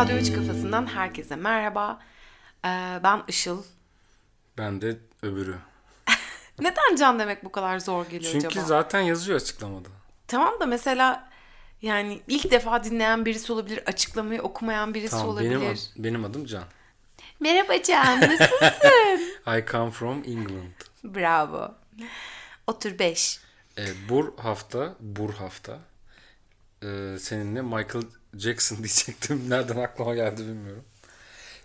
Radyo 3 kafasından herkese merhaba. Ee, ben Işıl. Ben de öbürü. Neden can demek bu kadar zor geliyor Çünkü acaba? zaten yazıyor açıklamada. Tamam da mesela yani ilk defa dinleyen birisi olabilir, açıklamayı okumayan birisi Tamam olabilir. benim, ad- benim adım Can. Merhaba Can, nasılsın? I come from England. Bravo. Otur 5. Evet, bu hafta, bu hafta e, seninle Michael Jackson diyecektim. Nereden aklıma geldi bilmiyorum.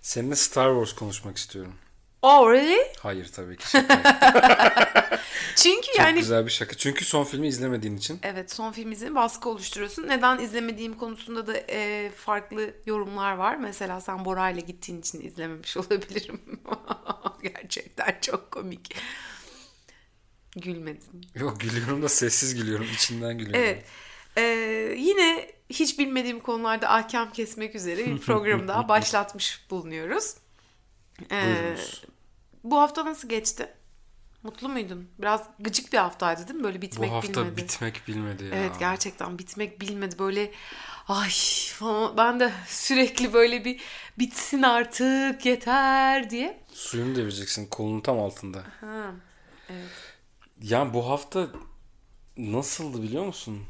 Seninle Star Wars konuşmak istiyorum. Oh really? Hayır tabii ki. Çünkü Çok yani güzel bir şaka. Çünkü son filmi izlemediğin için. Evet son film izin baskı oluşturuyorsun. Neden izlemediğim konusunda da e, farklı yorumlar var. Mesela sen Bora ile gittiğin için izlememiş olabilirim. Gerçekten çok komik. Gülmedin. Yok gülüyorum da sessiz gülüyorum. içinden gülüyorum. Evet. E, yine hiç bilmediğim konularda ahkam kesmek üzere bir programı daha başlatmış bulunuyoruz. E, Buyurunuz. bu hafta nasıl geçti? Mutlu muydun? Biraz gıcık bir haftaydı değil mi? Böyle bitmek Bu hafta bilmedi. bitmek bilmedi ya. Evet gerçekten bitmek bilmedi böyle ay falan ben de sürekli böyle bir bitsin artık yeter diye. Suyunu devireceksin kolunun tam altında. Ha, evet. Ya bu hafta nasıldı biliyor musun?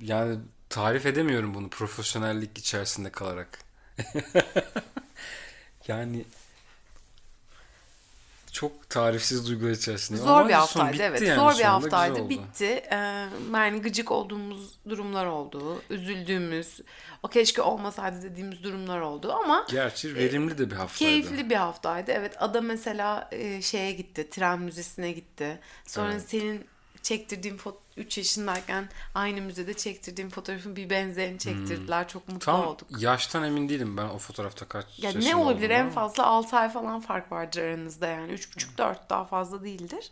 Yani tarif edemiyorum bunu profesyonellik içerisinde kalarak. yani çok tarifsiz duygular içerisinde. Zor Ama bir haftaydı bitti evet yani, zor bir sonunda haftaydı bitti. Ee, yani gıcık olduğumuz durumlar oldu üzüldüğümüz o keşke olmasaydı dediğimiz durumlar oldu ama Gerçi verimli de bir haftaydı. Keyifli bir haftaydı. Evet Ada mesela e, şeye gitti. Tren müzesine gitti. Sonra Evet. senin çektirdiğin foto 3 yaşındayken aynı müzede çektirdiğim fotoğrafın bir benzerini çektirdiler. Çok mutlu Hmm. Tam olduk. yaştan emin değilim ben o fotoğrafta kaç Ya ne yaşında olabilir olduğumu en fazla 6 ay falan fark vardır aranızda yani 3,5-4 daha fazla değildir.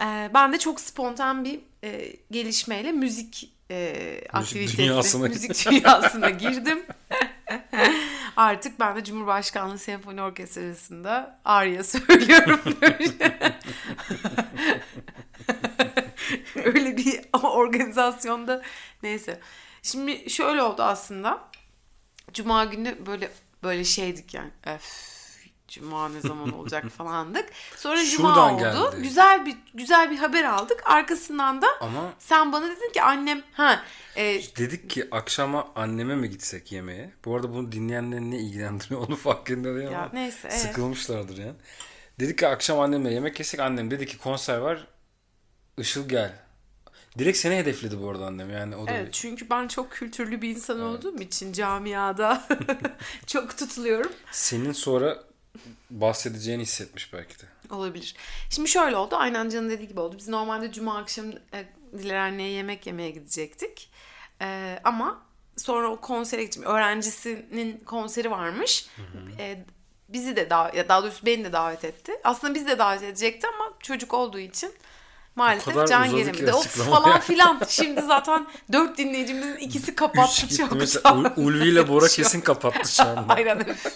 Ee, ben de çok spontan bir e, gelişmeyle müzik e, aktivitesi, dünyasına müzik dünyasına girdim. Artık ben de Cumhurbaşkanlığı Senfoni Orkestrası'nda Arya söylüyorum. Öyle bir organizasyonda neyse. Şimdi şöyle oldu aslında. Cuma günü böyle böyle şeydik yani. Öf, Cuma ne zaman olacak falandık. Sonra Cuma Şuradan oldu. geldi. Güzel bir güzel bir haber aldık. Arkasından da Ama sen bana dedin ki annem ha e, Dedik ki akşama anneme mi gitsek yemeğe? Bu arada bunu dinleyenleri ne ilgilendiriyor onu farkında değil Ya neyse, evet. sıkılmışlardır yani. Dedik ki akşam annemle yemek yesek annem dedi ki konser var Işıl gel. Direkt seni hedefledi bu arada annem yani o da evet çünkü ben çok kültürlü bir insan olduğum için camiada çok tutuluyorum. senin sonra bahsedeceğini hissetmiş belki de. Olabilir. Şimdi şöyle oldu. Aynen Can'ın dediği gibi oldu. Biz normalde cuma akşamı e, Dilerhane'ye yemek yemeye gidecektik. E, ama sonra o konsere gittim. Öğrencisinin konseri varmış. E, bizi de ya daha doğrusu beni de davet etti. Aslında bizi de davet edecekti ama çocuk olduğu için maalesef can gelemedi. Of falan filan. Şimdi zaten dört dinleyicimizin ikisi kapattı çok mesela Ulvi ile Bora kesin kapattı şu anda. Aynen öf.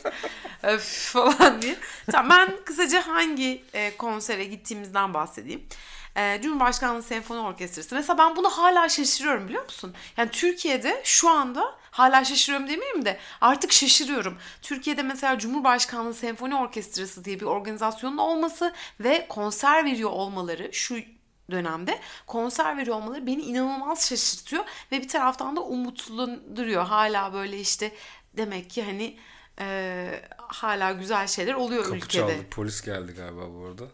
öf falan diye. Tamam ben kısaca hangi e, konsere gittiğimizden bahsedeyim. E, Cumhurbaşkanlığı Senfoni Orkestrası. Mesela ben bunu hala şaşırıyorum biliyor musun? Yani Türkiye'de şu anda hala şaşırıyorum demeyeyim de artık şaşırıyorum. Türkiye'de mesela Cumhurbaşkanlığı Senfoni Orkestrası diye bir organizasyonun olması ve konser veriyor olmaları şu dönemde konser veriyor olmaları beni inanılmaz şaşırtıyor ve bir taraftan da umutlandırıyor. Hala böyle işte demek ki hani e, hala güzel şeyler oluyor Kapı ülkede. çaldı. Polis geldi galiba bu arada.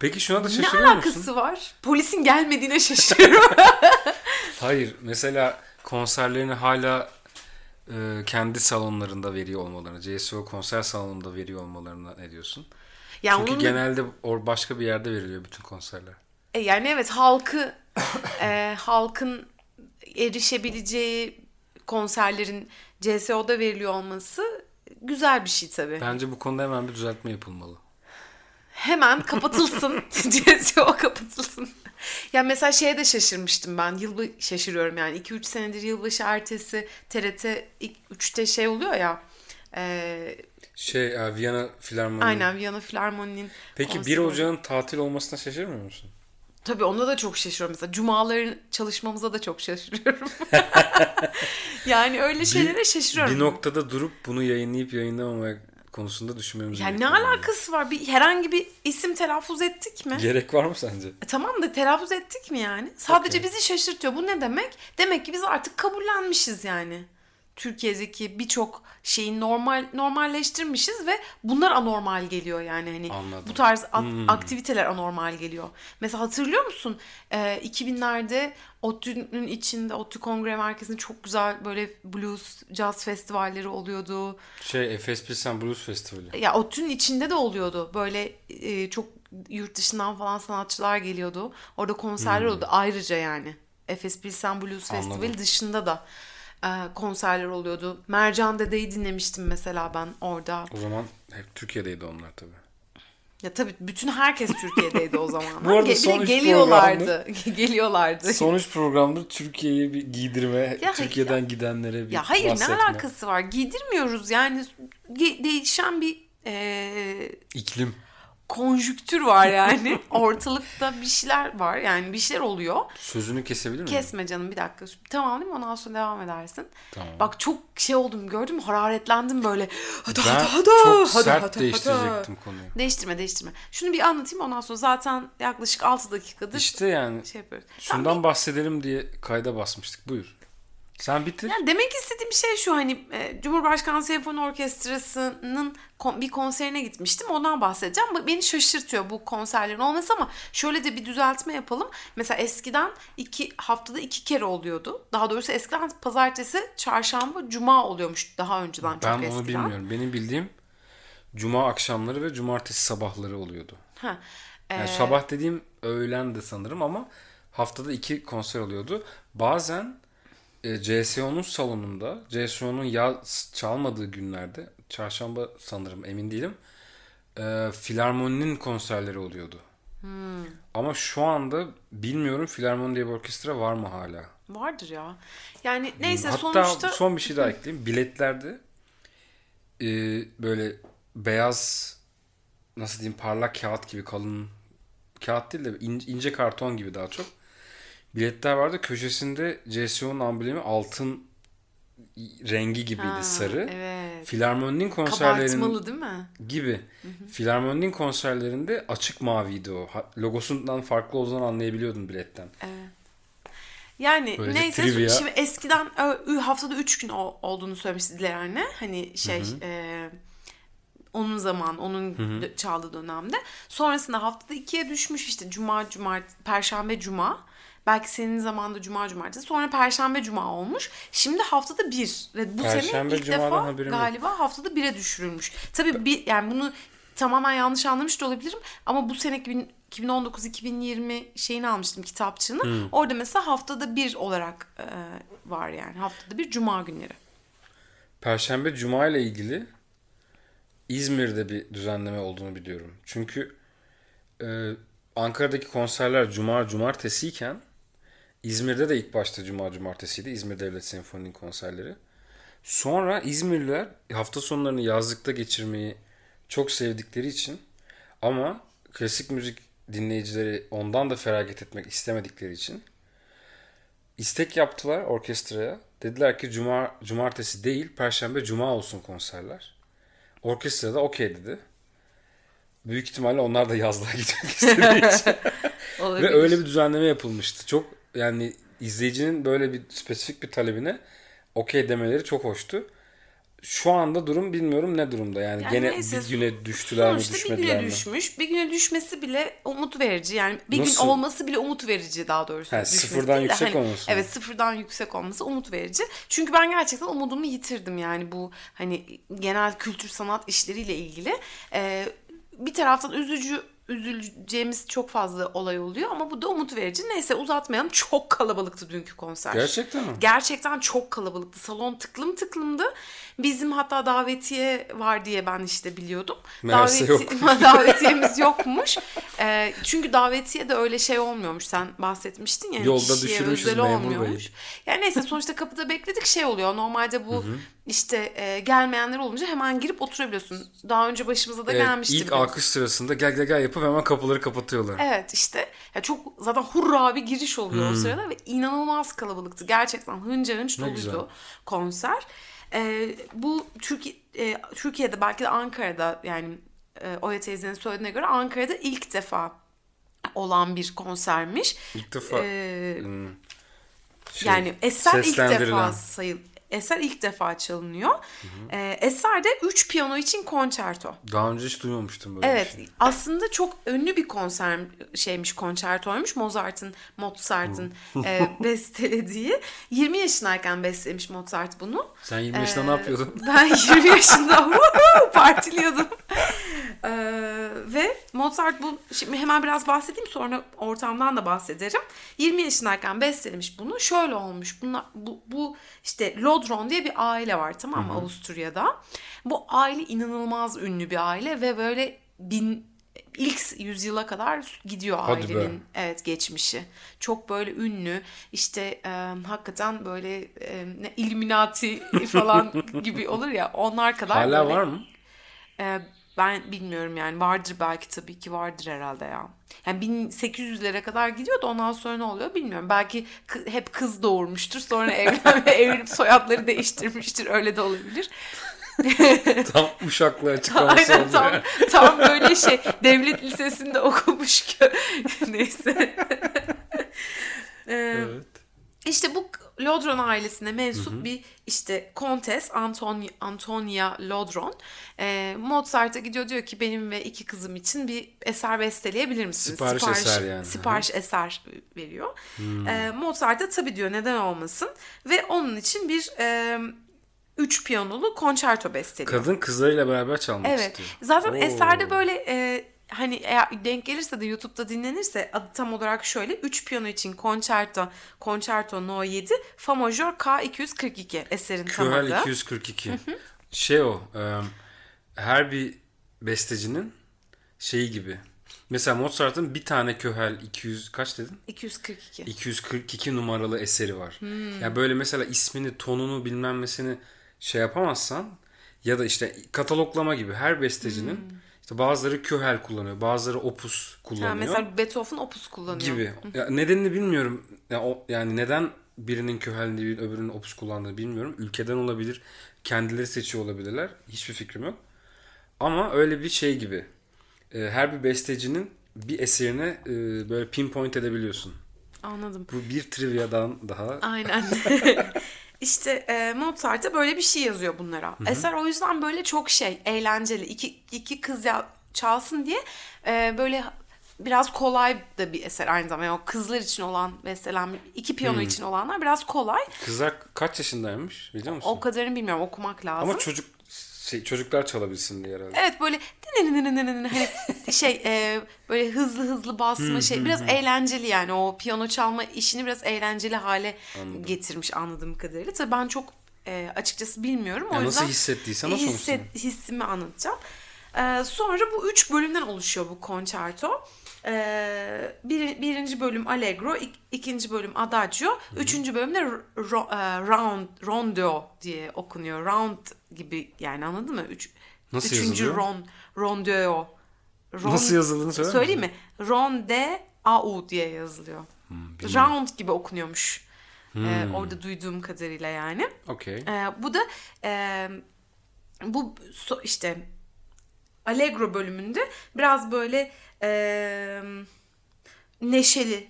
Peki şuna da Ne şaşırıyor alakası musun? var? Polisin gelmediğine şaşırıyorum. Hayır. Mesela konserlerini hala e, kendi salonlarında veriyor olmalarına, CSO konser salonunda veriyor olmalarına ne diyorsun? yani Çünkü onun genelde or başka bir yerde veriliyor bütün konserler. E, yani evet halkı e, halkın erişebileceği konserlerin CSO'da veriliyor olması güzel bir şey tabii. Bence bu konuda hemen bir düzeltme yapılmalı. hemen kapatılsın. CSO kapatılsın. Ya mesela şeye de şaşırmıştım ben. Yılbaşı şaşırıyorum yani. 2-3 senedir yılbaşı ertesi TRT ilk 3'te şey oluyor ya. E, Şey, e, Viyana Filarmoni. aynen Viyana Filarmoni'nin Peki 1 konseri oluyor. Ocak'ın tatil olmasına şaşırmıyor musun? Tabii onda da çok şaşırıyorum. Mesela cumaların çalışmamıza da çok şaşırıyorum. yani öyle şeylere şaşırıyorum. Bir noktada durup bunu yayınlayıp yayınlamamaya konusunda düşünmemiz yani ne gerekiyor. alakası var? Bir herhangi bir isim telaffuz ettik mi? Gerek var mı sence? E tamam da telaffuz ettik mi yani? Sadece Okey. bizi şaşırtıyor. Bu ne demek? Demek ki biz artık kabullenmişiz yani. Türkiye'deki birçok şeyi normal normalleştirmişiz ve bunlar anormal geliyor yani hani Anladım. bu tarz at- aktiviteler anormal geliyor. Mesela hatırlıyor musun? Ee, 2000'lerde ODTÜ'nün içinde ODTÜ Kongre Merkezi'nde çok güzel böyle blues, jazz festivalleri oluyordu. Şey Efes Pilsen Blues Festivali. Ya ODTÜ'nün içinde de oluyordu. Böyle e, çok yurt dışından falan sanatçılar geliyordu. Orada konserler oldu ayrıca yani. Efes Pilsen Blues Hmm. Anladım. Festivali dışında da konserler oluyordu. Mercan Dede'yi dinlemiştim mesela ben orada. O zaman hep Türkiye'deydi onlar tabii. Ya tabii bütün herkes Türkiye'deydi o zaman. Bu arada Ge- de son üç geliyorlardı. geliyorlardı. Son üç programdır Türkiye'yi bir giydirme, Ya- Türkiye'den gidenlere bir Ya hayır bahsetme. ne alakası var? Giydirmiyoruz yani ge- değişen bir e, İklim. Konjüktür var yani. Ortalıkta bir şeyler var yani bir şeyler oluyor. Sözünü kesebilir miyim? Kesme canım bir dakika. Tamam değil mi? Ondan sonra devam edersin. Tamam. Bak çok şey oldum gördün mü? Hararetlendim böyle. Hadi ben hadi hadi. çok hadi, sert hadi, değiştirecektim hadi. konuyu. Değiştirme değiştirme. Şunu bir anlatayım ondan sonra zaten yaklaşık 6 dakikadır İşte yani şey yapıyoruz. şundan Tamam, bahsedelim diye kayda basmıştık. Buyur. Sen bitir. Yani demek istediğim şey şu hani e, Cumhurbaşkanı Senfoni Orkestrası'nın bir konserine gitmiştim. Ondan bahsedeceğim. Beni şaşırtıyor bu konserlerin olması ama şöyle de bir düzeltme yapalım. Mesela eskiden iki haftada iki kere oluyordu. Daha doğrusu eskiden pazartesi, çarşamba, cuma oluyormuş daha önceden çok ben eskiden. onu bilmiyorum. Benim bildiğim cuma akşamları ve cumartesi sabahları oluyordu. Ha. Yani Ee, sabah dediğim öğlen de sanırım ama haftada iki konser oluyordu. Bazen e, CSO'nun salonunda, CSO'nun yaz çalmadığı günlerde, çarşamba sanırım emin değilim, e, filarmoninin konserleri oluyordu. Hmm. Ama şu anda bilmiyorum filarmoni diye bir orkestra var mı hala? vardır ya. Yani neyse Hatta sonuçta son bir şey daha ekleyeyim. Biletlerde e, böyle beyaz nasıl diyeyim parlak kağıt gibi kalın kağıt değil de in- ince karton gibi daha çok. Biletler vardı. Köşesinde CSO'nun amblemi altın rengi gibiydi Ha, sarı. Evet. Filarmoninin konserlerinin Kabartmalı değil mi? gibi. Filarmoninin konserlerinde açık maviydi o. Logosundan farklı olduğunu anlayabiliyordun biletten. Evet. Yani Böylece neyse trivia. şimdi eskiden haftada 3 gün olduğunu söylemişti Dilara anne. Hani şey e, onun zaman onun dö- çaldığı dönemde. Sonrasında haftada 2'ye düşmüş işte cuma, cumartesi, perşembe, cuma. Belki senin zamanında cuma, cumartesi. Sonra perşembe, cuma olmuş. Şimdi haftada bir. Bu Perşembe, sene ilk defa haberim yok. galiba haftada 1'e düşürülmüş. Tabii bir, yani bunu tamamen yanlış anlamış da olabilirim. Ama bu sene 2000 2019-2020 şeyini almıştım kitapçığını. Orada mesela haftada bir olarak e, var yani. Haftada bir cuma günleri. Perşembe Cuma ile ilgili İzmir'de bir düzenleme olduğunu biliyorum. Çünkü e, Ankara'daki konserler Cuma Cumartesiyken İzmir'de de ilk başta Cuma Cumartesiydi. İzmir Devlet Senfoni'nin konserleri. Sonra İzmirliler hafta sonlarını yazlıkta geçirmeyi çok sevdikleri için ama klasik müzik dinleyicileri ondan da feragat etmek istemedikleri için istek yaptılar orkestraya. Dediler ki cuma cumartesi değil perşembe cuma olsun konserler. Orkestra da okey dedi. Büyük ihtimalle onlar da yazlığa gitmek istediği için. Ve öyle bir düzenleme yapılmıştı. Çok yani izleyicinin böyle bir spesifik bir talebine okey demeleri çok hoştu. Şu anda durum bilmiyorum ne durumda. Yani, Yani gene neyse, bir güne düştüler mi Sonuçta bir düşmediler güne mi? düşmüş. Bir güne düşmesi bile umut verici. Yani bir Nasıl? gün olması bile umut verici daha doğrusu. Ha, sıfırdan yüksek hani- olması? Evet sıfırdan yüksek olması umut verici. Çünkü ben gerçekten umudumu yitirdim yani bu hani genel kültür sanat işleriyle ilgili. Ee, bir taraftan üzücü üzüleceğimiz çok fazla olay oluyor ama bu da umut verici. Neyse uzatmayalım. Çok kalabalıktı dünkü konser. Gerçekten mi? Gerçekten çok kalabalıktı. Salon tıklım tıklımdı. Bizim hatta davetiye var diye ben işte biliyordum. Meğerse yok. davetiyemiz yokmuş. Ee, çünkü davetiye de öyle şey olmuyormuş. Sen bahsetmiştin ya. Yolda kişiye düşürmüşüz özel memur olmuyormuş. Yani neyse sonuçta kapıda bekledik şey oluyor. Normalde bu işte e, gelmeyenler olunca hemen girip oturabiliyorsun. Daha önce başımıza da Evet, gelmişti. ilk biliyorsun. alkış sırasında gel gel gel yapıp hemen kapıları kapatıyorlar. Evet işte ya çok zaten hurra bir giriş oluyor Hmm. o sırada ve inanılmaz kalabalıktı. Gerçekten hınca hınç doluydu konser. Ee, bu Türkiye e, Türkiye'de belki de Ankara'da yani e, Oya teyzenin söylediğine göre Ankara'da ilk defa olan bir konsermiş. İlk defa. Ee, hmm, şey, yani eser ilk defa sayıl eser ilk defa çalınıyor. Ee, eser de 3 piyano için konçerto. Daha önce hiç duymamıştım böyle Evet bir şey. aslında çok ünlü bir konser şeymiş konçertoymuş Mozart'ın Mozart'ın e, bestelediği 20 yaşındayken bestelemiş Mozart bunu. Sen 20 yaşında ne yapıyordun? Ben 20 yaşında partiliyordum. Ee, ve Mozart bu şimdi hemen biraz bahsedeyim sonra ortamdan da bahsederim. 20 yaşındayken bestelemiş bunu. Şöyle olmuş. Bunlar, bu, bu işte Lodron diye bir aile var tamam mı Avusturya'da. Bu aile inanılmaz ünlü bir aile ve böyle bin ilk yüzyıla kadar gidiyor Hadi be. ailenin evet geçmişi. Çok böyle ünlü işte e, hakikaten böyle e, Illuminati falan gibi olur ya onlar kadar Hala böyle- var mı? e, ben bilmiyorum yani vardır belki tabii ki vardır herhalde ya. Yani 1800'lere kadar gidiyor da ondan sonra ne oluyor bilmiyorum. Belki kı- hep kız doğurmuştur sonra evlenme evlenip soyadları değiştirmiştir öyle de olabilir. Tam uşaklı açıklaması Aynen oldu. tam, ya. tam böyle şey devlet lisesinde okumuş ki neyse. Ee, Evet. İşte bu Lodron ailesine mensup bir işte kontes Antoni, Antonia Lodron Ee, Mozart'a gidiyor diyor ki benim ve iki kızım için bir eser besteleyebilir misiniz? Sipariş eser yani. Hmm. Sipariş eser veriyor. Ee, Mozart da tabii diyor neden olmasın ve onun için bir e, üç piyanolu konçerto besteliyor. Kadın kızlarıyla beraber çalmak Evet. istiyor. Zaten Oo. eserde böyle e, hani eğer denk gelirse de YouTube'da dinlenirse adı tam olarak şöyle 3 piyano için konçerto konçerto no 7 fa majör K242 eserin tam adı. 242. Şey o. e, her bir bestecinin şeyi gibi. Mesela Mozart'ın bir tane Köhel 200 kaç dedin? 242. 242 numaralı eseri var. Hmm. Ya böyle mesela ismini, tonunu bilmem nesini şey yapamazsan ya da işte kataloglama gibi her bestecinin işte bazıları Köhel kullanıyor, bazıları Opus kullanıyor. Ha, mesela Beethoven opus kullanıyor. gibi. Ya nedenini bilmiyorum. Ya o, yani neden birinin Köhel değil öbürünün Opus kullandığını bilmiyorum. Ülkeden olabilir, kendileri seçiyor olabilirler. Hiçbir fikrim yok. Ama öyle bir şey gibi. Ee, Her bir bestecinin bir eserine böyle pinpoint edebiliyorsun. Anladım. Bu bir triviadan daha Aynen. işte e, Mozart'a böyle bir şey yazıyor bunlara. Eser o yüzden böyle çok şey eğlenceli. İki, iki kız ya, çalsın diye e, böyle biraz kolay da bir eser aynı zamanda. Yani o kızlar için olan mesela iki piyano için olanlar biraz kolay. Kızlar kaç yaşındaymış biliyor musun? O kadarını bilmiyorum okumak lazım. Ama çocuk şey, çocuklar çalabilsin diye herhalde. Evet böyle hani şey e, böyle hızlı hızlı basma şey biraz eğlenceli yani o piyano çalma işini biraz eğlenceli hale getirmiş anladığım kadarıyla. Tabii ben çok e, açıkçası bilmiyorum. O Ya yüzden nasıl hissettiysen o sonuçta. hisset, hissimi anlatacağım. E, sonra bu üç bölümden oluşuyor bu konçerto. E, bir, birinci bölüm Allegro, ik- ikinci bölüm Adagio, üçüncü bölümde ro, e, round, Rondo diye okunuyor. Round gibi yani anladın mı? Üç, Nasıl üçüncü yazılıyor? ron, Rondeo. Ron- Nasıl yazıldığını söyler Söyleyeyim mi? Ronde au diye yazılıyor. Hmm, Round gibi okunuyormuş. E, orada duyduğum kadarıyla yani. Okey. Ee, bu da e, bu so- işte Allegro bölümünde biraz böyle e, neşeli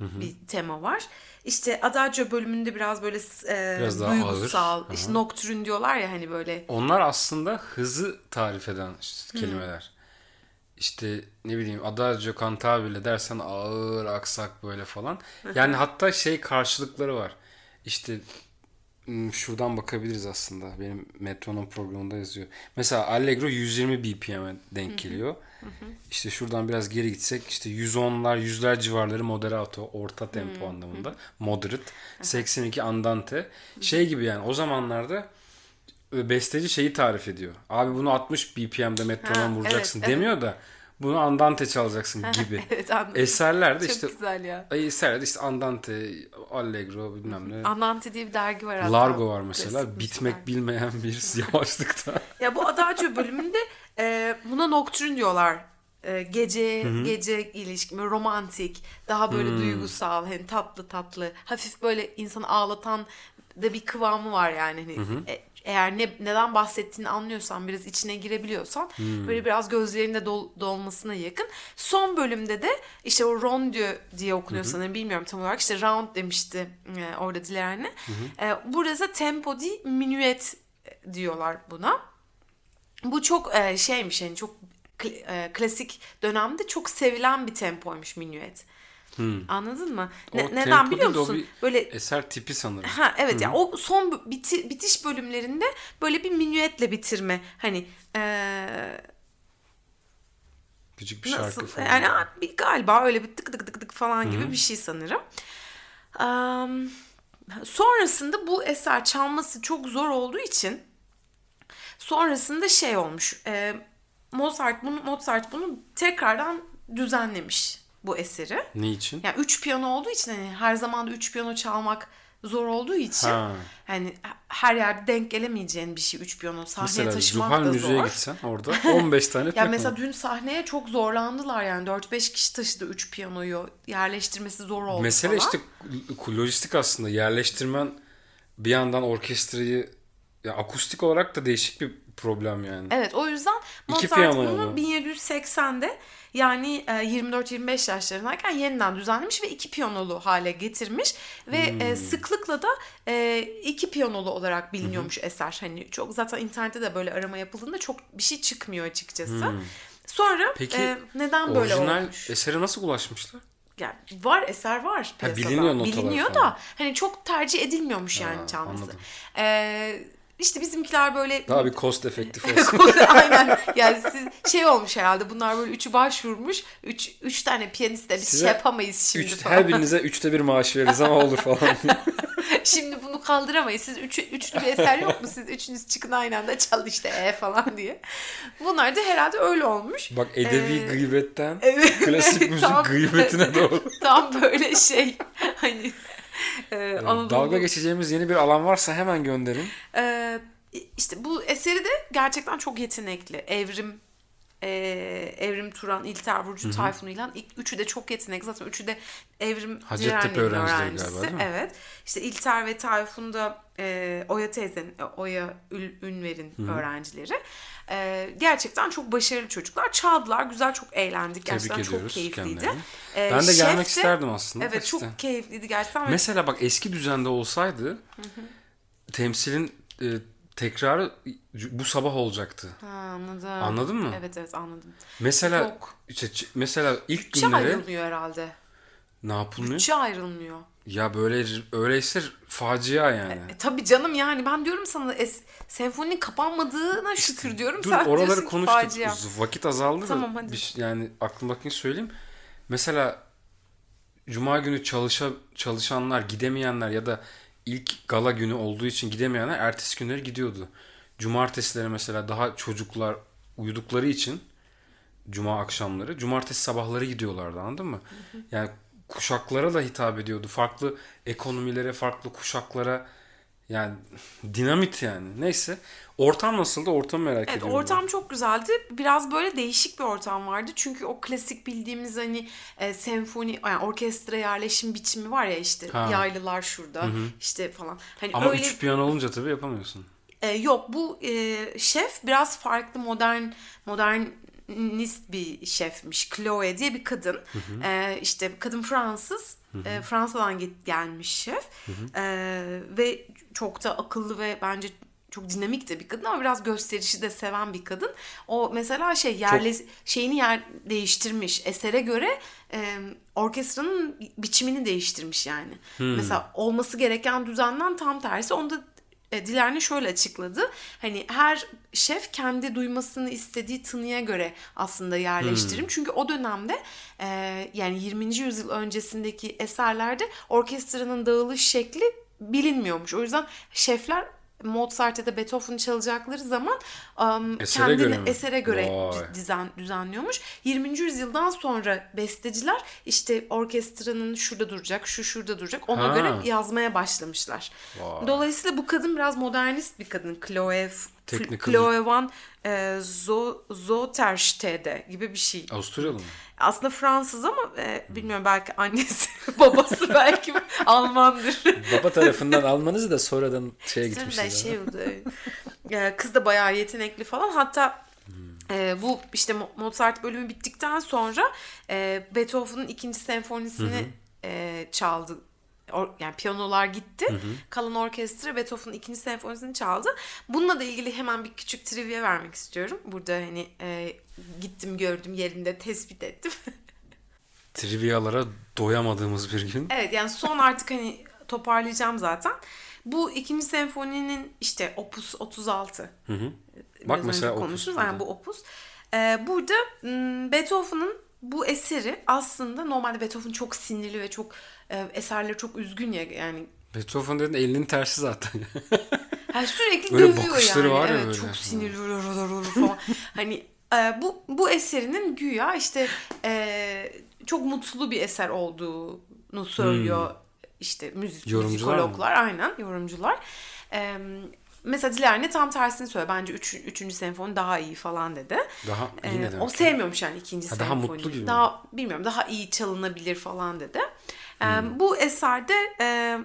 bir tema var. İşte Adagio bölümünde biraz böyle e, Biraz daha duygusal, ağır. işte nocturne diyorlar ya hani böyle. Onlar aslında hızı tarif eden işte kelimeler. İşte ne bileyim Adagio cantabile dersen ağır aksak böyle falan. Yani hatta şey karşılıkları var. İşte şuradan bakabiliriz aslında. Benim metronom programında yazıyor. Mesela Allegro 120 BPM'e denk geliyor. İşte şuradan biraz geri gitsek işte 110'lar, yüzler civarları moderato, orta tempo anlamında. Moderate. 82 andante. Şey gibi yani o zamanlarda e, besteci şeyi tarif ediyor. Abi bunu 60 BPM'de metronom Ha, vuracaksın evet, evet. demiyor da bunu andante çalacaksın gibi. Evet anladım. Eserlerde Çok işte güzel ya. Eserlerde işte andante, allegro bilmem ne. Andante diye bir dergi var. Largo var mesela. Müzik Bitmek bilmeyen bir yavaşlıkta. Ya bu Adagio bölümünde e, buna nocturne diyorlar. e, gece gece ilişki romantik daha böyle duygusal hani tatlı tatlı hafif böyle insanı ağlatan da bir kıvamı var yani hani e- eğer ne neden bahsettiğini anlıyorsan biraz içine girebiliyorsan böyle biraz gözlerinde dol- dolmasına yakın. Son bölümde de işte o Rondio diye okunuyor sanırım bilmiyorum tam olarak işte round demişti e, orada Diler'le. E, burası tempo değil minuet diyorlar buna. Bu çok e, şeymiş yani çok e, klasik dönemde çok sevilen bir tempoymuş minuet. Anladın mı? O Ne- tempo neden biliyor o musun? bir Böyle Eser tipi sanırım. Ha evet ya o son biti- bitiş bölümlerinde böyle bir minuetle bitirme hani eee, Küçük bir şarkı nasıl falan. yani bir, galiba öyle bir tık tık tık tık falan gibi bir şey sanırım. Am, sonrasında bu eser çalması çok zor olduğu için sonrasında şey olmuş. eee, Mozart bunu Mozart bunu tekrardan düzenlemiş bu eseri. Ne için? Yani üç piyano olduğu için hani her zaman da üç piyano çalmak zor olduğu için Ha. hani her yerde denk gelemeyeceğin bir şey üç piyano sahneye Mesela taşımak Zuhal da zor. gitsen orada 15 tane Ya piyano. mesela dün sahneye çok zorlandılar yani 4-5 kişi taşıdı üç piyanoyu yerleştirmesi zor oldu Mesele falan. işte lojistik aslında yerleştirmen bir yandan orkestrayı ya akustik olarak da değişik bir problem yani. Evet o yüzden Mozart bunu yolu. 1780'de yani e, 24-25 yaşlarındayken yeniden düzenlemiş ve iki piyanolu hale getirmiş ve Hmm. e, sıklıkla da e, iki piyanolu olarak biliniyormuş eser. Hani çok zaten internette de böyle arama yapıldığında çok bir şey çıkmıyor açıkçası. Sonra Hmm. Peki, e, neden böyle Orijinal olmuş? esere nasıl ulaşmışlar? Yani var eser var piyasada. biliniyor notalar Biliniyor falan. da hani çok tercih edilmiyormuş yani Ha, çalması. anladım. E, işte bizimkiler böyle Daha bir cost efektif olsun. Aynen. Yani siz şey olmuş herhalde. Bunlar böyle üçü başvurmuş. Üç, üç tane piyanistle biz Size şey yapamayız şimdi Üç, falan. her birinize üçte bir maaş veririz ama olur falan. şimdi bunu kaldıramayız. Siz üç, üçlü bir eser yok mu? Siz üçünüz çıkın aynı anda çal işte e falan diye. Bunlar da herhalde öyle olmuş. Bak edebi Ee, gıybetten evet. klasik müzik Tam- gıybetine doğru. Tam böyle şey hani e, Anadolu- Dalga geçeceğimiz yeni bir alan varsa hemen gönderin. Ee, işte bu eseri de gerçekten çok yetenekli. Evrim e, Evrim Turan, İlter Burcu, Tayfun İlhan. İlk üçü de çok yetenekli. Zaten üçü de Evrim Hacettepe öğrencileri öğrencisi. galiba, değil mi? Evet. İşte İlter ve Tayfun da e, Oya teyzenin, Oya Ül, Ünver'in öğrencileri. E, gerçekten çok başarılı çocuklar. Çaldılar. Güzel, çok eğlendik. Tebrik Gerçekten çok ediyoruz keyifliydi. kendilerini. E, Ben de şef gelmek isterdim aslında. Evet, da çok işte. keyifliydi gerçekten. Mesela bak eski düzende olsaydı temsilin e, tekrarı bu sabah olacaktı. Ha, anladım. Anladın mı? Evet evet anladım. Mesela Yok. işte mesela ilk Bütçe günleri ayrılmıyor herhalde. ne yapılmıyor? Bütçe ayrılmıyor. Ya böyle öyleyse facia yani. E, tabii canım yani ben diyorum sana es, senfoninin kapanmadığına şükür diyorum. Dur Sen oraları konuştuk. facia. Vakit azaldı Tamam, da hadi. bir yani aklımdakini söyleyeyim. Mesela cuma günü çalışa, çalışanlar, gidemeyenler ya da ilk gala günü olduğu için gidemeyenler ertesi günleri gidiyordu. Cumartesileri mesela daha çocuklar uyudukları için cuma akşamları, cumartesi sabahları gidiyorlardı anladın mı? Yani kuşaklara da hitap ediyordu. Farklı ekonomilere, farklı kuşaklara yani dinamit yani. Neyse. Ortam nasıldı? Ortamı merak Evet ediyorum. ortam çok güzeldi. Biraz böyle değişik bir ortam vardı. Çünkü o klasik bildiğimiz hani e, senfoni yani orkestra yerleşim biçimi var ya işte Ha. yaylılar şurada işte falan. Hani Ama öyle üç piyano olunca tabii yapamıyorsun. E, yok bu e, şef biraz farklı modern modernist bir şefmiş. Chloe diye bir kadın. E, işte kadın Fransız. E, Fransa'dan git, gelmiş şef. E, ve çok da akıllı ve bence çok dinamik de bir kadın ama biraz gösterişi de seven bir kadın. O mesela şey yerle şeyini yer değiştirmiş. Esere göre e, orkestranın biçimini değiştirmiş yani. Mesela olması gereken düzenden tam tersi. Onu da e, şöyle açıkladı. Hani her şef kendi duymasını istediği tınıya göre aslında yerleştirim. Çünkü o dönemde e, yani 20. yüzyıl öncesindeki eserlerde orkestranın dağılış şekli bilinmiyormuş. O yüzden şefler Mozart ya da Beethoven çalacakları zaman um, Esere kendini göre mi? esere göre Vay. düzen düzenliyormuş. 20. yüzyıldan sonra besteciler işte orkestranın şurada duracak, şu şurada duracak ona Ha. göre yazmaya başlamışlar. Vay. Dolayısıyla bu kadın biraz modernist bir kadın. Chloe Technical- Floevan e, Zo- Zoterstede gibi bir şey. Avusturyalı mı? Aslında Fransız ama e, bilmiyorum belki annesi babası belki Almandır. Baba tarafından almanız da sonradan şeye gitmişsiniz. şey e, kız da bayağı yetenekli falan. Hatta e, bu işte Mo- Mozart bölümü bittikten sonra e, Beethoven'ın ikinci senfonisini e, çaldı. Or- yani piyanolar gitti. Kalan orkestra Beethoven'ın ikinci senfonisini çaldı. Bununla da ilgili hemen bir küçük trivia vermek istiyorum. Burada hani e, gittim gördüm yerinde tespit ettim. Trivialara doyamadığımız bir gün. Evet yani son artık hani toparlayacağım zaten. Bu ikinci senfoninin işte opus 36. Hı hı. Biraz Bak mesela opus. Yani bu opus. Ee, burada m, Beethoven'ın bu eseri aslında normalde Beethoven çok sinirli ve çok e, eserleri çok üzgün ya yani Beethoven dedin elinin tersi zaten. yani sürekli Böyle dövüyor yani. var ya evet, böyle. Çok sinirli falan. hani e, bu bu eserinin güya işte e, çok mutlu bir eser olduğunu söylüyor işte müzik Hmm. Yorumcular mı? müzikologlar aynen yorumcular. E, mesela Dilerne tam tersini söylüyor. Bence 3. Üç, üçüncü senfoni daha iyi falan dedi. Daha Ee, iyi ne demek? o sevmiyormuş yani ikinci Ha, daha senfoni. mutlu gibi mi? Daha bilmiyorum daha iyi çalınabilir falan dedi. Ee, Hmm. Bu eserde e,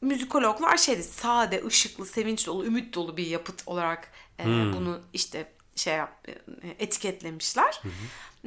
müzikologlar şeydi sade, ışıklı, sevinç dolu, ümit dolu bir yapıt olarak e, Hmm. bunu işte şey yap, e, etiketlemişler.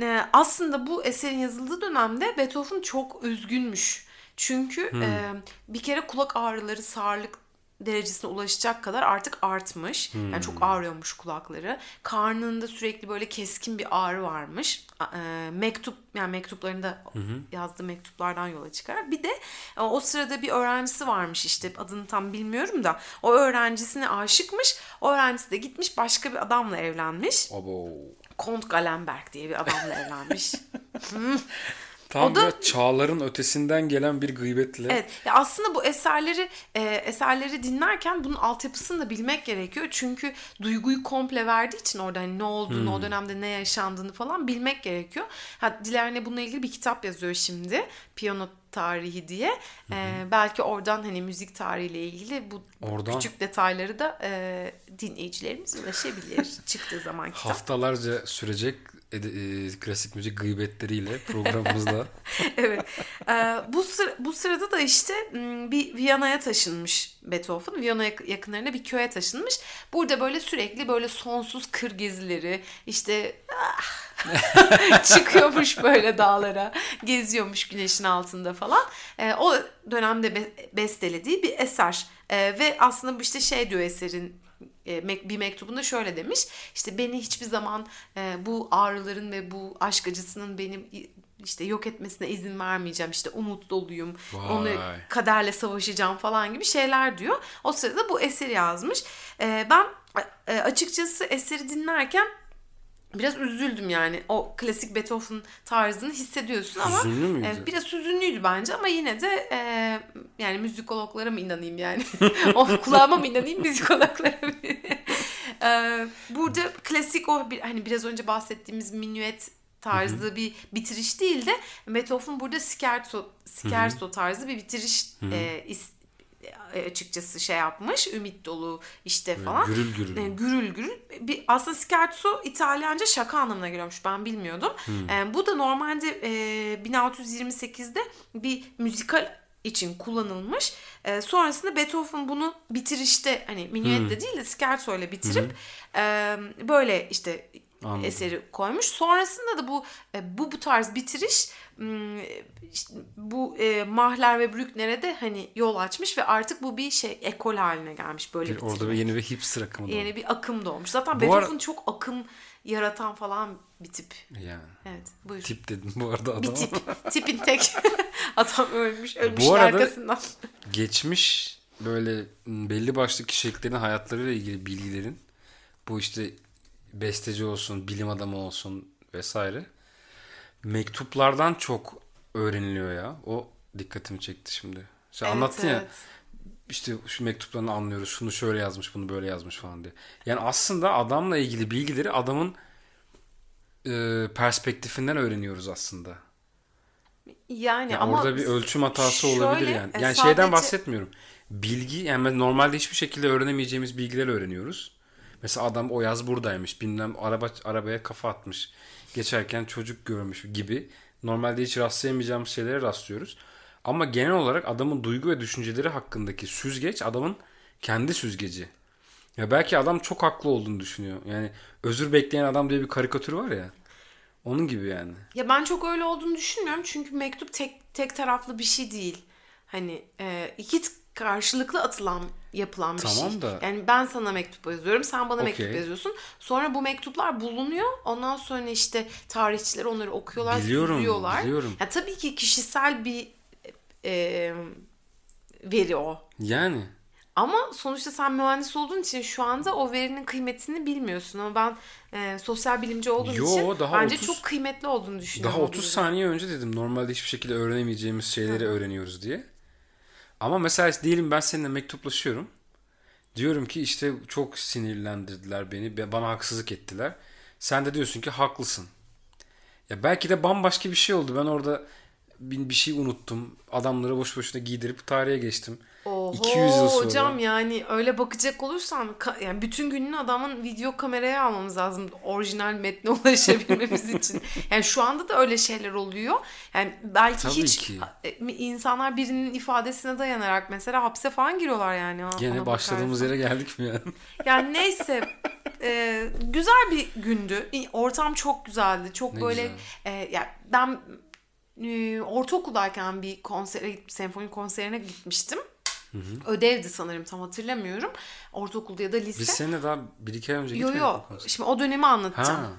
E, aslında bu eserin yazıldığı dönemde Beethoven çok üzgünmüş. Çünkü Hmm. e, bir kere kulak ağrıları sağırlık derecesine ulaşacak kadar artık artmış. Yani çok ağrıyormuş kulakları. Karnında sürekli böyle keskin bir ağrı varmış. E, mektup yani mektuplarında yazdığı mektuplardan yola çıkarak. Bir de e, o sırada bir öğrencisi varmış işte adını tam bilmiyorum da o öğrencisine aşıkmış. O öğrencisi de gitmiş başka bir adamla evlenmiş. Abo. Kont Galenberg diye bir adamla evlenmiş. Tam O da- çağların ötesinden gelen bir gıybetle. Evet. Ya aslında bu eserleri e, eserleri dinlerken bunun altyapısını da bilmek gerekiyor. Çünkü duyguyu komple verdiği için orada hani ne olduğunu, o dönemde ne yaşandığını falan bilmek gerekiyor. Ha, Dilerne bununla ilgili bir kitap yazıyor şimdi. Piyano tarihi diye. E, belki oradan hani müzik tarihiyle ilgili bu Oradan- küçük detayları da e, dinleyicilerimiz ulaşabilir çıktığı zaman kitap. Haftalarca sürecek ede- e, klasik müzik gıybetleriyle programımızda. evet. Ee, bu sıra, bu sırada da işte bir Viyana'ya taşınmış Beethoven. Viyana yak- yakınlarında bir köye taşınmış. Burada böyle sürekli böyle sonsuz kır gezileri işte ah, çıkıyormuş böyle dağlara geziyormuş güneşin altında falan. Ee, o dönemde be- bestelediği bir eser. Ee, ve aslında bu işte şey diyor eserin e, bir mektubunda şöyle demiş. İşte beni hiçbir zaman e, bu ağrıların ve bu aşk acısının benim işte yok etmesine izin vermeyeceğim. İşte umut doluyum. Vay. Onu kaderle savaşacağım falan gibi şeyler diyor. O sırada bu eseri yazmış. E, ben e, açıkçası eseri dinlerken biraz üzüldüm yani. O klasik Beethoven tarzını hissediyorsun ama Hüzünlü müydü? e, biraz hüzünlüydü bence ama yine de e, yani müzikologlara mı inanayım yani? o kulağıma mı inanayım müzikologlara mı? E, burada klasik o bir, hani biraz önce bahsettiğimiz minuet tarzı bir bitiriş değil de Beethoven burada scherzo, scherzo tarzı bir bitiriş e, is- e, açıkçası şey yapmış. Ümit dolu işte falan. gürül gürül. E, gürül gürül. Bir, aslında scherzo İtalyanca şaka anlamına geliyormuş. Ben bilmiyordum. E, bu da normalde e, 1628'de bir müzikal için kullanılmış. E, sonrasında Beethoven bunu bitirişte hani minuetle değil de scherzo ile bitirip e, böyle işte Anladım. eseri koymuş. Sonrasında da bu e, bu bu tarz bitiriş işte bu e, Mahler ve Brückner'e de hani yol açmış ve artık bu bir şey ekol haline gelmiş böyle Bir- bitirmek. orada bir yeni bir hipster akımı. Yeni bir akım doğmuş. Zaten Bu Beethoven ara- çok akım yaratan falan bir tip. Yani. Evet buyur. Tip dedim bu arada adama. bir tip. Tipin tek. Adam ölmüş. Ölmüş Bu arada- arkasından. Geçmiş böyle belli başlı kişiliklerin hayatlarıyla ilgili bilgilerin bu işte besteci olsun, bilim adamı olsun vesaire mektuplardan çok öğreniliyor ya. O dikkatimi çekti şimdi. Sen anlattın ya evet. işte şu mektuplarını anlıyoruz. Şunu şöyle yazmış, bunu böyle yazmış falan diye. Yani aslında adamla ilgili bilgileri adamın e, perspektifinden öğreniyoruz aslında. Yani Ya ama orada bir ölçüm hatası şöyle, olabilir yani. e, Yani şeyden sadece- bahsetmiyorum. Bilgi yani normalde hiçbir şekilde öğrenemeyeceğimiz bilgiler öğreniyoruz. Mesela adam o yaz buradaymış. Bilmem araba arabaya kafa atmış. Geçerken çocuk görmüş gibi. Normalde hiç rastlayamayacağımız şeylere rastlıyoruz. Ama genel olarak adamın duygu ve düşünceleri hakkındaki süzgeç adamın kendi süzgeci. Ya belki adam çok haklı olduğunu düşünüyor. Yani özür bekleyen adam diye bir karikatür var ya. Onun gibi yani. Ya ben çok öyle olduğunu düşünmüyorum çünkü mektup tek tek taraflı bir şey değil. Hani e, iki karşılıklı atılan yapılan bir Tamam şey. da- Yani ben sana mektup yazıyorum, sen bana mektup Okey. yazıyorsun. Sonra bu mektuplar bulunuyor. Ondan sonra işte tarihçiler onları okuyorlar, Biliyorum, süzüyorlar. biliyorum. Ya tabii ki kişisel bir e, veri o. Yani. Ama sonuçta sen mühendis olduğun için şu anda o verinin kıymetini bilmiyorsun. Ama ben e, sosyal bilimci olduğum Yo, için daha bence 30 çok kıymetli olduğunu düşünüyorum. Daha o 30 bilginin. saniye önce dedim normalde hiçbir şekilde öğrenemeyeceğimiz şeyleri öğreniyoruz diye. Ama mesela diyelim ben seninle mektuplaşıyorum. Diyorum ki işte çok sinirlendirdiler beni. be- Bana haksızlık ettiler. Sen de diyorsun ki haklısın. Ya belki de bambaşka bir şey oldu. Ben orada bir şey unuttum. Adamları boş boşuna giydirip tarihe geçtim. Oho 200 yıl sonra. hocam yani öyle bakacak olursan yani bütün gününü adamın video kameraya almamız lazım orijinal metne ulaşabilmemiz için. Yani şu anda da öyle şeyler oluyor. Yani belki Tabii hiç ki. e, insanlar birinin ifadesine dayanarak mesela hapse falan giriyorlar yani. Gene başladığımız bakarsan. yere geldik mi yani? Yani neyse e, güzel bir gündü. Ortam çok güzeldi. Çok Ne böyle güzel. e, ya ben e, ortaokuldayken bir konsere senfoni konserine gitmiştim. Ödevdi sanırım tam hatırlamıyorum. Ortaokulda ya da lise. Biz seninle daha bir iki ay önce Yo gitmedik yo. konsere? Şimdi o dönemi anlatacağım. Ha.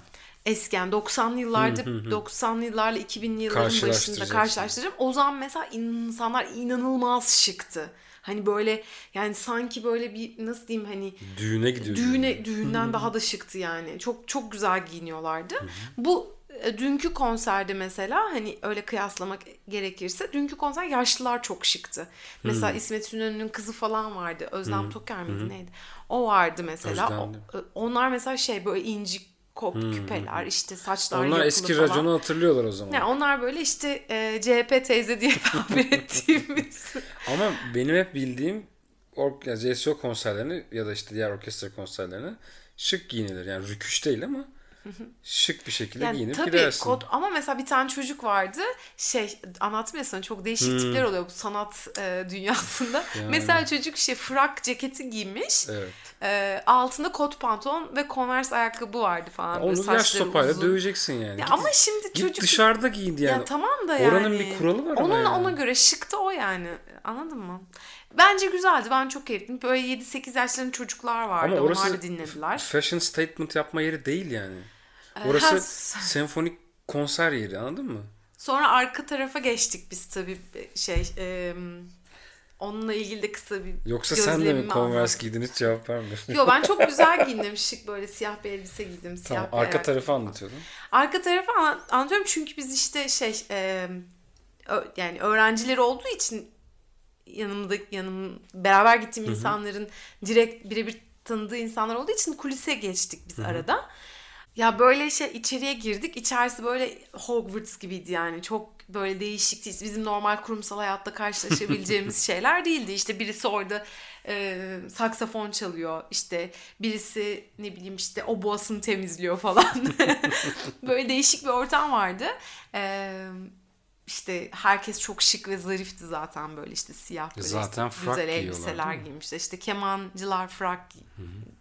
Eskiden 90'lı yıllarda 90'lı yıllarla 2000'li yılların başında karşılaştıracağım. O zaman mesela insanlar inanılmaz şıktı. Hani böyle yani sanki böyle bir nasıl diyeyim hani Düğüne gidiyoruz. düğüne düğünden daha da şıktı yani. Çok çok güzel giyiniyorlardı. Bu dünkü konserde mesela hani öyle kıyaslamak gerekirse dünkü konser yaşlılar çok şıktı. Mesela İsmet İnönü'nün kızı falan vardı. Özlem Toker miydi neydi? O vardı mesela. Özlem'di. e, onlar mesela şey böyle inci kop küpeler işte saçlar Onlar eski falan. raconu hatırlıyorlar o zaman. Yani onlar böyle işte e, CHP teyze diye tabir ettiğimiz. Ama benim hep bildiğim ork ya CSO konserlerini ya da işte diğer orkestra konserlerini şık giyinilir. Yani rüküş değil ama şık bir şekilde Yani giyinip tabii gidersin. kot ama mesela bir tane çocuk vardı şey anlatmıyor sana çok değişik Hmm. tipler oluyor bu sanat e, dünyasında. Mesela çocuk şey frak ceketi giymiş. Evet. e, altında kot pantolon ve converse ayakkabı vardı falan. böyle Onu yaş sopayla uzun. döveceksin yani. Ya Git- ama şimdi git çocuk dışarıda giyindi yani. ya tamam da yani. Oranın bir kuralı var ama Onun yani. ona göre şıktı o yani. Anladın mı? Bence güzeldi. Ben çok keyifliyim. Böyle 7-8 yaşlarında çocuklar vardı. Ama orası Onlar da dinlediler. fashion statement yapma yeri değil yani. Ee, Orası ha, senfonik konser yeri anladın mı? Sonra arka tarafa geçtik biz tabii şey e, onunla ilgili de kısa bir Yoksa sen de mi Converse giydin hiç cevap vermiyorsun. Yo ben çok güzel giyindim. Şık böyle siyah bir elbise giydim. Siyah tamam arka tarafı anlatıyordun. Arka tarafı an- anlatıyorum çünkü biz işte şey e, ö- yani öğrencileri olduğu için yanımda yanım beraber gittiğim insanların direkt birebir tanıdığı insanlar olduğu için kulise geçtik biz arada. Ya böyle şey içeriye girdik. İçerisi böyle Hogwarts gibiydi yani. Çok böyle değişikti. Bizim normal kurumsal hayatta karşılaşabileceğimiz şeyler değildi. İşte birisi orada e, saksafon çalıyor. İşte birisi ne bileyim işte o boğasını temizliyor falan. böyle değişik bir ortam vardı. Eee işte herkes çok şık ve zarifti zaten böyle işte siyah böyle Zaten işte frak güzel elbiseler giymişler. İşte kemancılar frak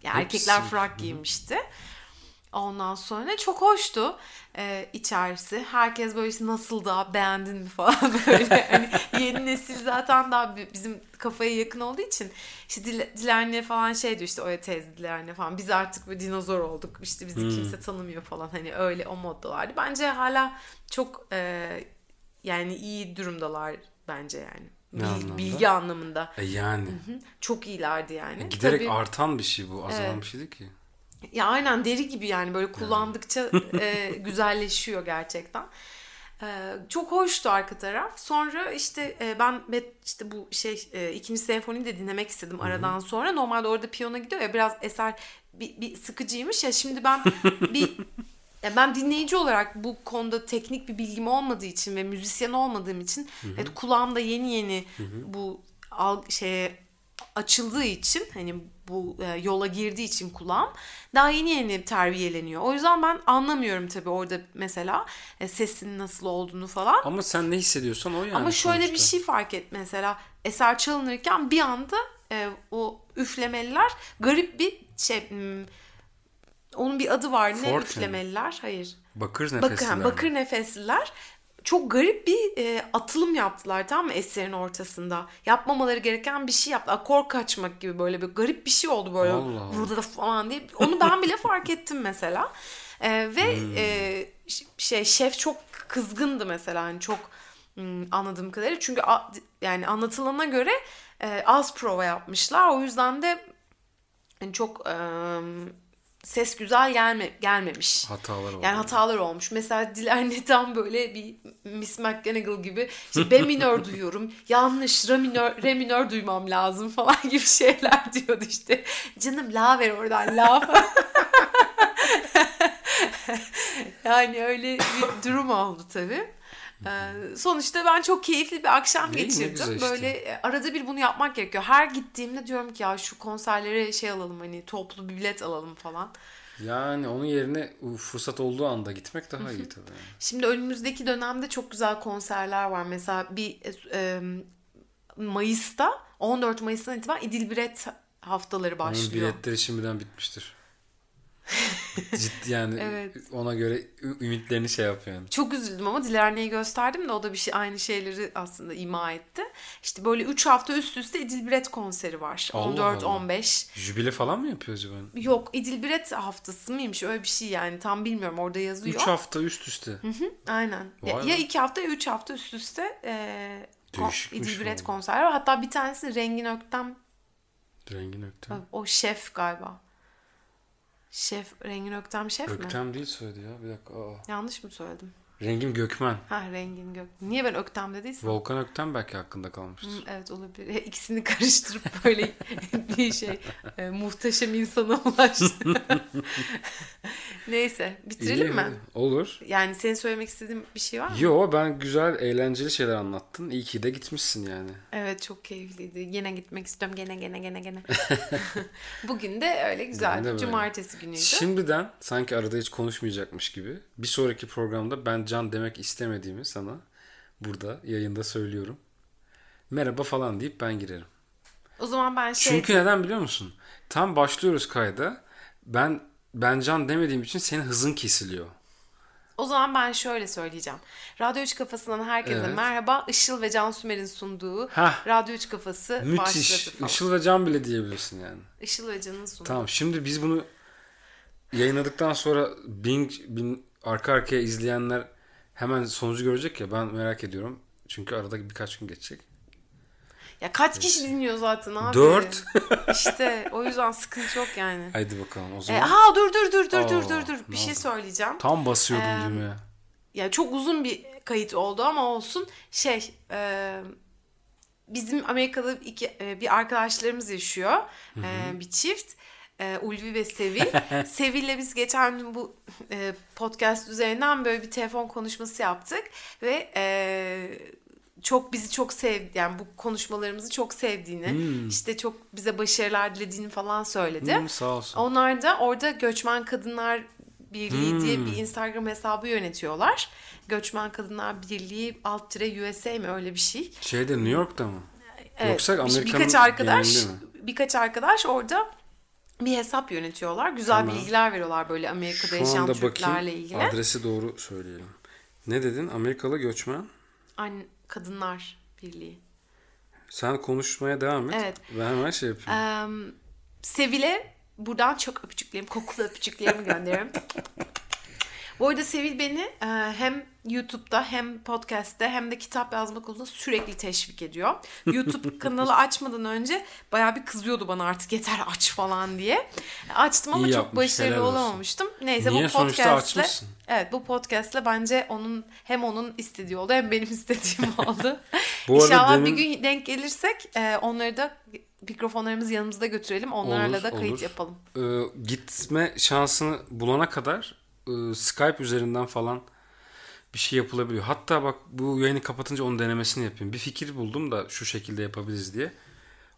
yani Hepsi. erkekler frak giymişti. Ondan sonra çok hoştu ee, içerisi. Herkes böyle işte nasıl da beğendin mi falan böyle. Hani yeni nesil zaten daha bi- bizim kafaya yakın olduğu için işte Dil- Dilerne falan şey diyor işte Oya teyze Dilerne falan. Biz artık bir dinozor olduk. İşte bizi kimse tanımıyor falan. Hani öyle o moddalardı. Bence hala çok e, yani iyi durumdalar bence yani. Ne Bil- anlamda? bilgi anlamında. E yani. Çok iyilerdi yani. Giderek Tabii- artan bir şey bu. Azalan Evet. bir şey değil ki. Ya aynen deri gibi yani böyle kullandıkça e, güzelleşiyor gerçekten. E, çok hoştu arka taraf. Sonra işte e, ben işte bu şey e, ikinci senfoniyi de dinlemek istedim aradan sonra. Normalde orada piyano gidiyor ya biraz eser bir, bir sıkıcıymış ya. Şimdi ben bir ya ben dinleyici olarak bu konuda teknik bir bilgim olmadığı için ve müzisyen olmadığım için evet, kulağımda yeni yeni bu al, şeye açıldığı için hani bu e, yola girdiği için kulağım daha yeni yeni terbiyeleniyor. O yüzden ben anlamıyorum tabii orada mesela e, sesin nasıl olduğunu falan. Ama sen ne hissediyorsan o yani Ama şöyle bir sonuçta. şey fark et mesela eser çalınırken bir anda e, o üflemeliler garip bir şey hmm, onun bir adı var ne Forte mi? üflemeliler hayır Bakır bakır, nefesliler. ha, bakır nefesliler çok garip bir e, atılım yaptılar tamam mı eserin ortasında. Yapmamaları gereken bir şey yaptı. Akor kaçmak gibi böyle bir garip bir şey oldu böyle Allah burada da falan diye. Onu ben bile fark ettim mesela. E, ve Hmm. e, şey şef çok kızgındı mesela hani çok hmm, anladığım kadarıyla. Çünkü a- yani anlatılana göre e, az prova yapmışlar. O yüzden de yani çok e, ses güzel gelme gelmemiş. Hatalar oldu. Yani hatalar olmuş. Mesela Diler'de tam böyle bir Miss McGonagall gibi işte B minör duyuyorum. Yanlış re minör, re minör duymam lazım falan gibi şeyler diyordu işte. Canım la ver oradan la falan. yani öyle bir durum oldu tabii. Ee, sonuçta ben çok keyifli bir akşam ne geçirdim. işte. Böyle e, arada bir bunu yapmak gerekiyor. Her gittiğimde diyorum ki ya şu konserlere şey alalım hani toplu bir bilet alalım falan. Yani onun yerine fırsat olduğu anda gitmek daha iyi tabii. Şimdi önümüzdeki dönemde çok güzel konserler var. Mesela bir e, Mayıs'ta 14 Mayıs'tan itibaren İdilbiret haftaları Onun başlıyor. biletleri şimdiden bitmiştir. Ciddi yani Evet. ona göre ümitlerini şey yapıyor yani. Çok üzüldüm ama Dilerne'ye gösterdim de o da bir şey aynı şeyleri aslında ima etti. İşte böyle 3 hafta üst üste İdilbiret konseri var. Allah Allah. 14-15. Jübile falan mı yapıyor acaba? Yok İdilbiret haftası mıymış öyle bir şey yani tam bilmiyorum orada yazıyor. 3 hafta üst üste. Aynen. Ya, Vay ya be. iki hafta ya üç hafta üst üste e, kon- Değişikmiş İdilbiret valla. konser var. Hatta bir tanesi Rengin Öktem Rengin Öktem. o şef galiba. Şef Rengin Öktem şef mi? Öktem değil söyledi ya. Bir dakika. Aa. Yanlış mı söyledim? Rengin Gökmen. Ha Rengin Gök. Niye ben Öktem dediysem? Volkan Öktem belki hakkında kalmıştır. Hı, Evet olabilir. İkisini karıştırıp böyle bir şey e, muhteşem insana ulaştı. Neyse bitirelim İyi, mi? Olur. Yani senin söylemek istediğin bir şey var mı? Yo ben güzel eğlenceli şeyler anlattın. İyi ki de gitmişsin yani. Evet çok keyifliydi. Yine gitmek istiyorum. Gene gene gene gene. Bugün de öyle güzeldi. böyle. Cumartesi günüydü. Şimdiden sanki arada hiç konuşmayacakmış gibi bir sonraki programda ben Can demek istemediğimi sana burada yayında söylüyorum. Merhaba falan deyip ben girerim. O zaman ben şey... Çünkü neden biliyor musun? Tam başlıyoruz kayda. Ben ben Can demediğim için senin hızın kesiliyor. O zaman ben şöyle söyleyeceğim. Radyo 3 Kafası'ndan herkese Evet. merhaba. Işıl ve Can Sümer'in sunduğu Hah. Radyo 3 Kafası Müthiş. başladı falan. Işıl ve Can bile diyebilirsin yani. Işıl ve Can'ın sunduğu. Tamam şimdi biz bunu yayınladıktan sonra bin, bin arka arkaya izleyenler hemen sonucu görecek ya ben merak ediyorum. Çünkü arada birkaç gün geçecek. Ya kaç kişi dinliyor zaten abi? Dört. işte o yüzden sıkıntı yok yani. Haydi bakalım o E, zaman. ha dur dur dur dur Aa, dur dur dur. Bir şey oldu? söyleyeceğim. Tam basıyordum Em, düğmeye. Ya çok uzun bir kayıt oldu ama olsun. Şey, e, bizim Amerika'da iki, e, bir arkadaşlarımız yaşıyor. E, bir çift. E, Ulvi ve Sevil. Sevil'le biz geçen gün bu e, podcast üzerinden böyle bir telefon konuşması yaptık ve e, çok bizi çok sevdi yani bu konuşmalarımızı çok sevdiğini işte çok bize başarılar dilediğini falan söyledi. Hmm, sağ olsun. Onlar da orada Göçmen Kadınlar Birliği Hmm. diye bir Instagram hesabı yönetiyorlar. Göçmen Kadınlar Birliği alt tire USA mi öyle bir şey. Şeyde New York'ta mı? Evet, Yoksa Amerika'nın birkaç arkadaş birkaç arkadaş orada bir hesap yönetiyorlar. Güzel Tamam. bilgiler veriyorlar böyle Amerika'da Şu yaşayan anda Türklerle bakayım. ilgili. Adresi doğru söyleyelim. Ne dedin? Amerikalı göçmen. Anne, Kadınlar Birliği. Sen konuşmaya devam et. Evet. Ben hemen şey yapayım. Em, Sevil'e buradan çok öpücüklerimi, kokulu öpücüklerimi gönderiyorum. Bu arada Sevil beni e, hem YouTube'da hem podcast'te hem de kitap yazma konusunda sürekli teşvik ediyor. YouTube kanalı açmadan önce bayağı bir kızıyordu bana artık yeter aç falan diye. Açtım ama İyi çok yapmış, başarılı olamamıştım. Neyse Niye? bu podcast'le. Evet bu podcast'le bence onun hem onun istediği oldu hem benim istediğim oldu. Bu İnşallah demin- bir gün denk gelirsek e, onları da mikrofonlarımızı yanımızda götürelim. Onlarla Olur, da kayıt olur. yapalım. Ee, gitme şansını bulana kadar e, Skype üzerinden falan bir şey yapılabiliyor. Hatta bak bu yayını kapatınca onun denemesini yapayım. Bir fikir buldum da şu şekilde yapabiliriz diye.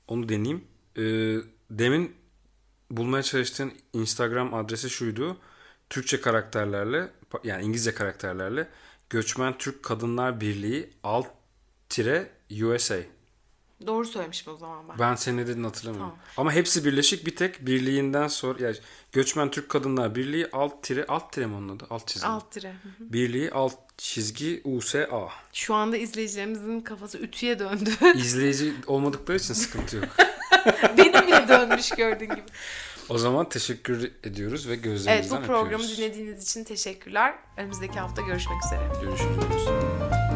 Onu deneyeyim. Ee, demin bulmaya çalıştığın Instagram adresi şuydu. Türkçe karakterlerle yani İngilizce karakterlerle Göçmen Türk Kadınlar Birliği alt tire USA. Doğru söylemişim o zaman ben. Ben senin ne dediğini hatırlamıyorum. Ama hepsi birleşik bir tek birliğinden sonra yani Göçmen Türk Kadınlar Birliği alt tire alt tire mi onun adı? Alt çizgi. Alt tire. Hı hı. Birliği alt çizgi USA. Şu anda izleyicilerimizin kafası ütüye döndü. İzleyici olmadıkları için sıkıntı yok. Benim bile dönmüş gördüğün gibi. O zaman teşekkür ediyoruz ve Evet gözlerinizden bu programı öpüyoruz. dinlediğiniz için teşekkürler. Önümüzdeki hafta görüşmek üzere. Görüşürüz.